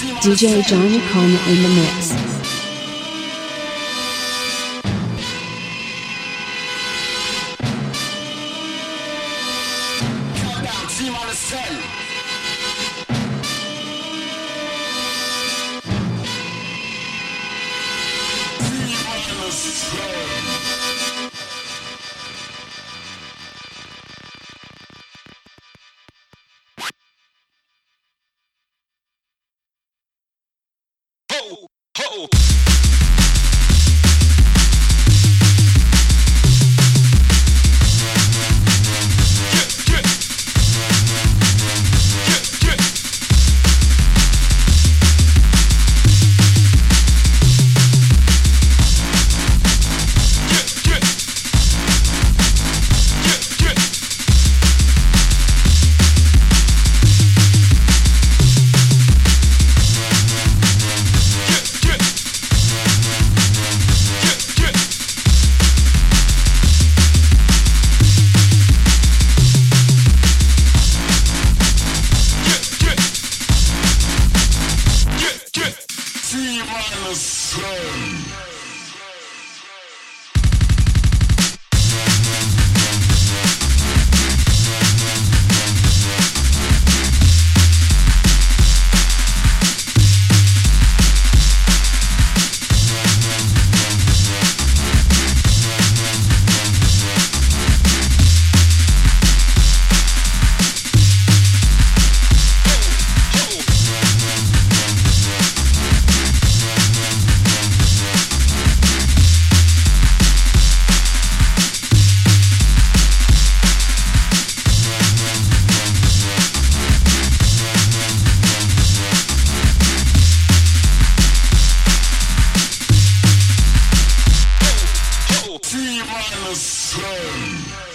DJ Johnny Coma in the mix. T minus 10.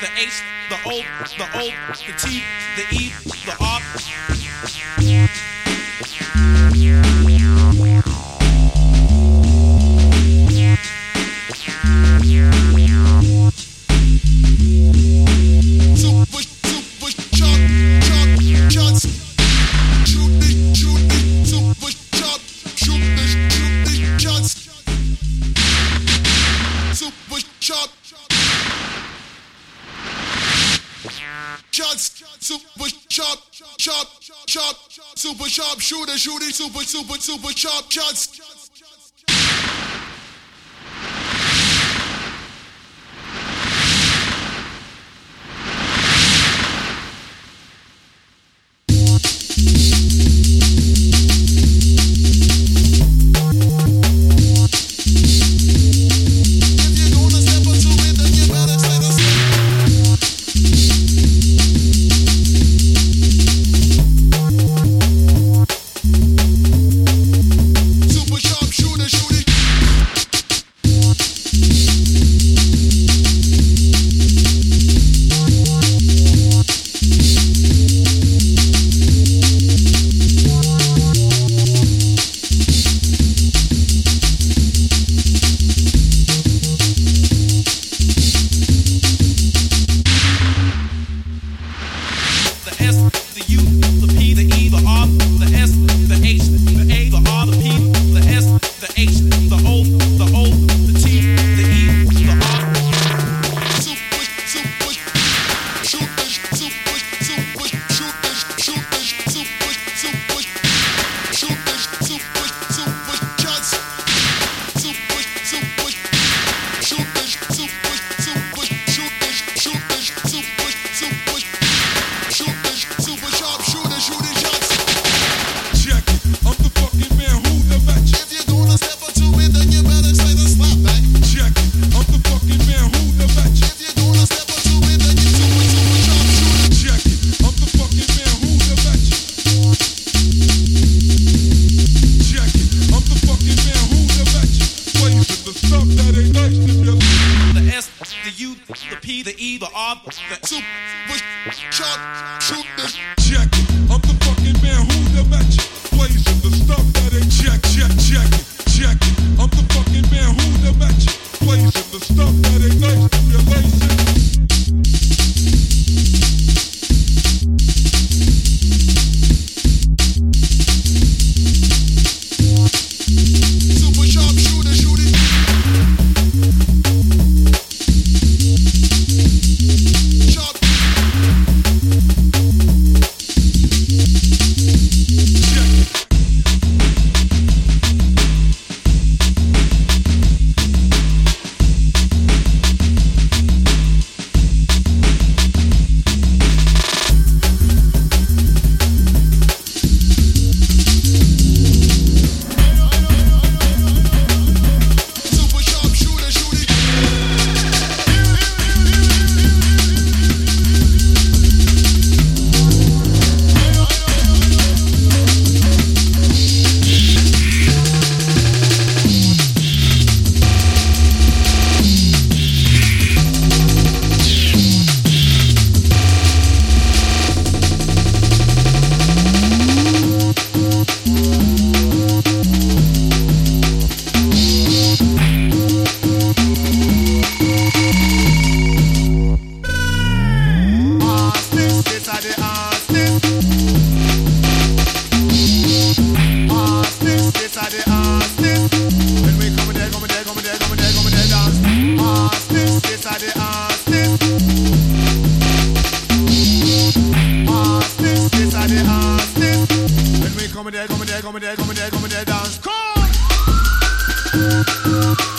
the H, the O, the O, the T, the E, the R. super, super sharp, just there, come in there, come there, come there, dance. Come.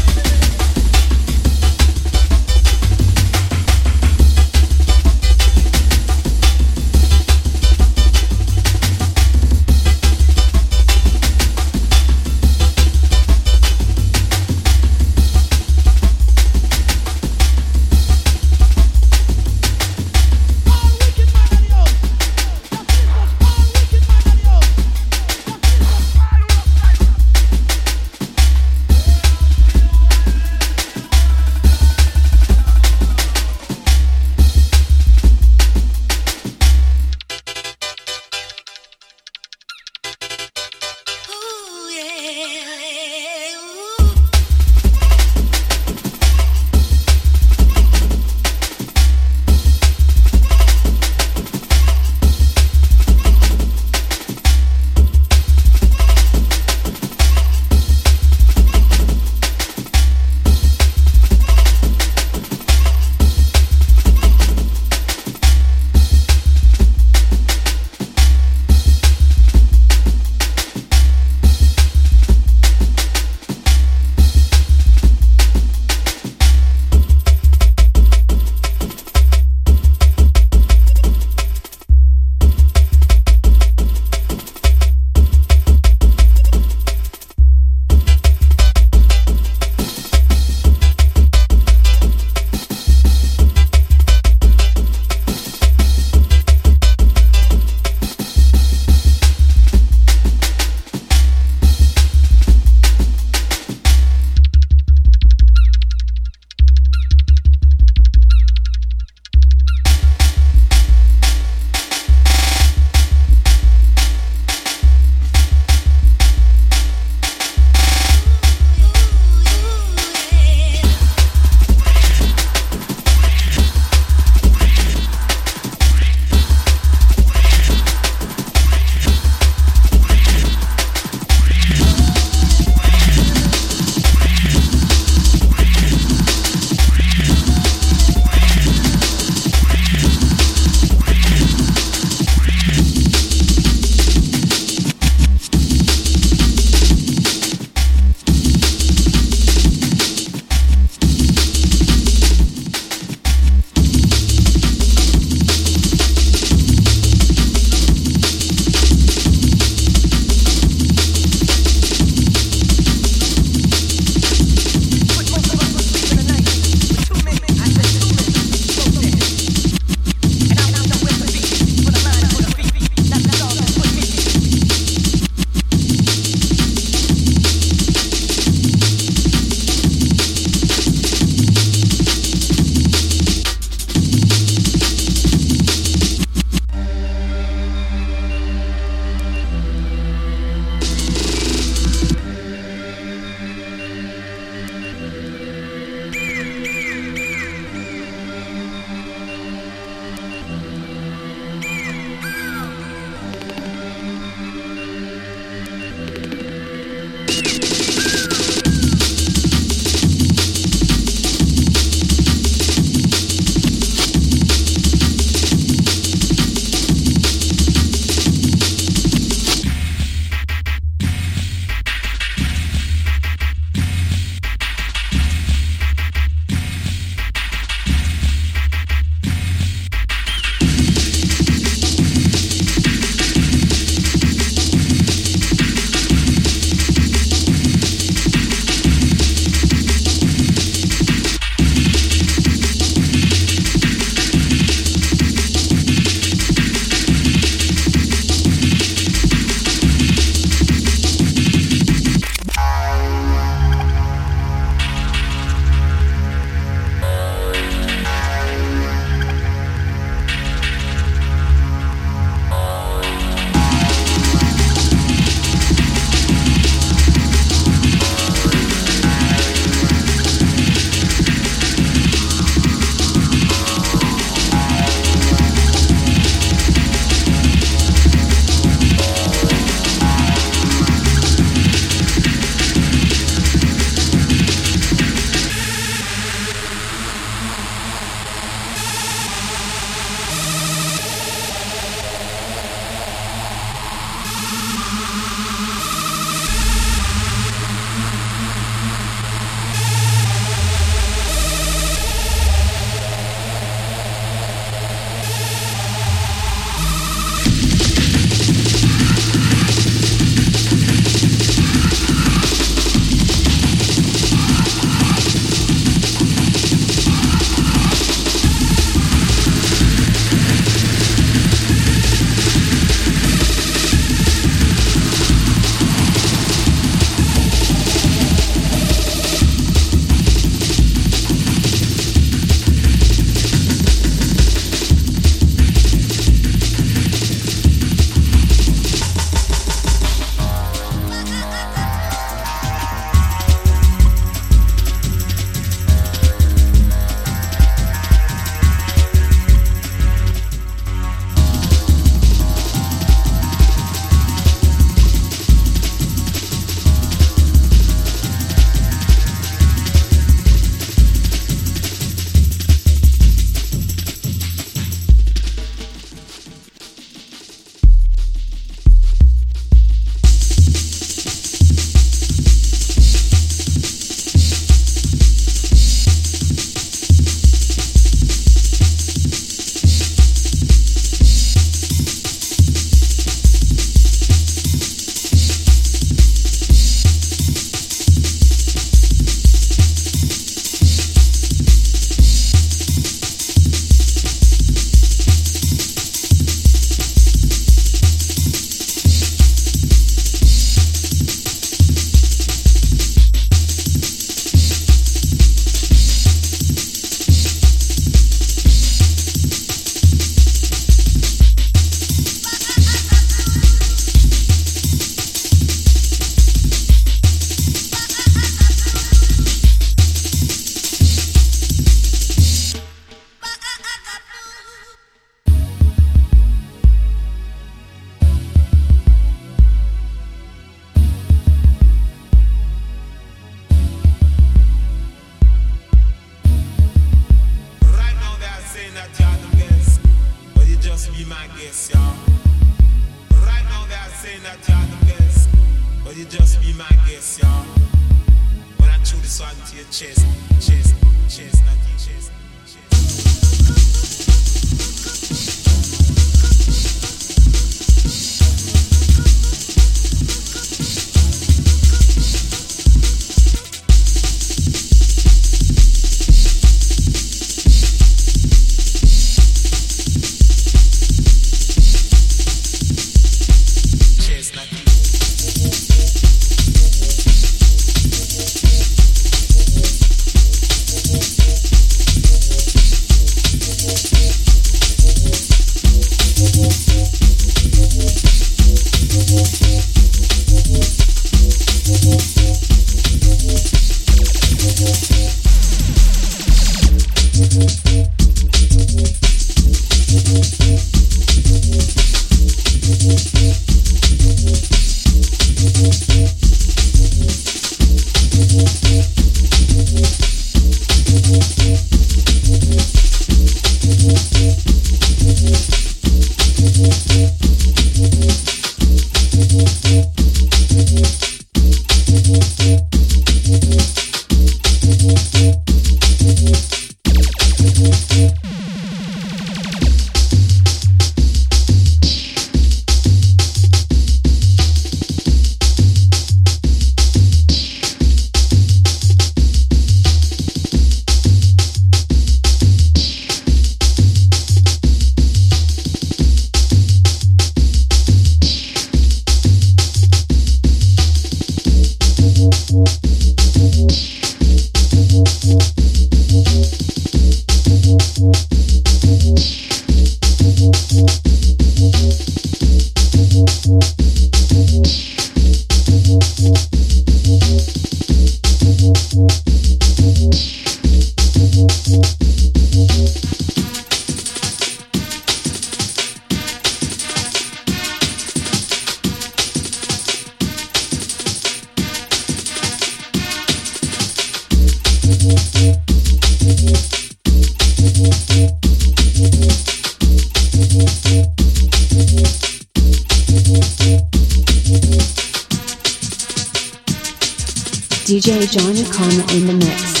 DJ Johnny Connor in the mix.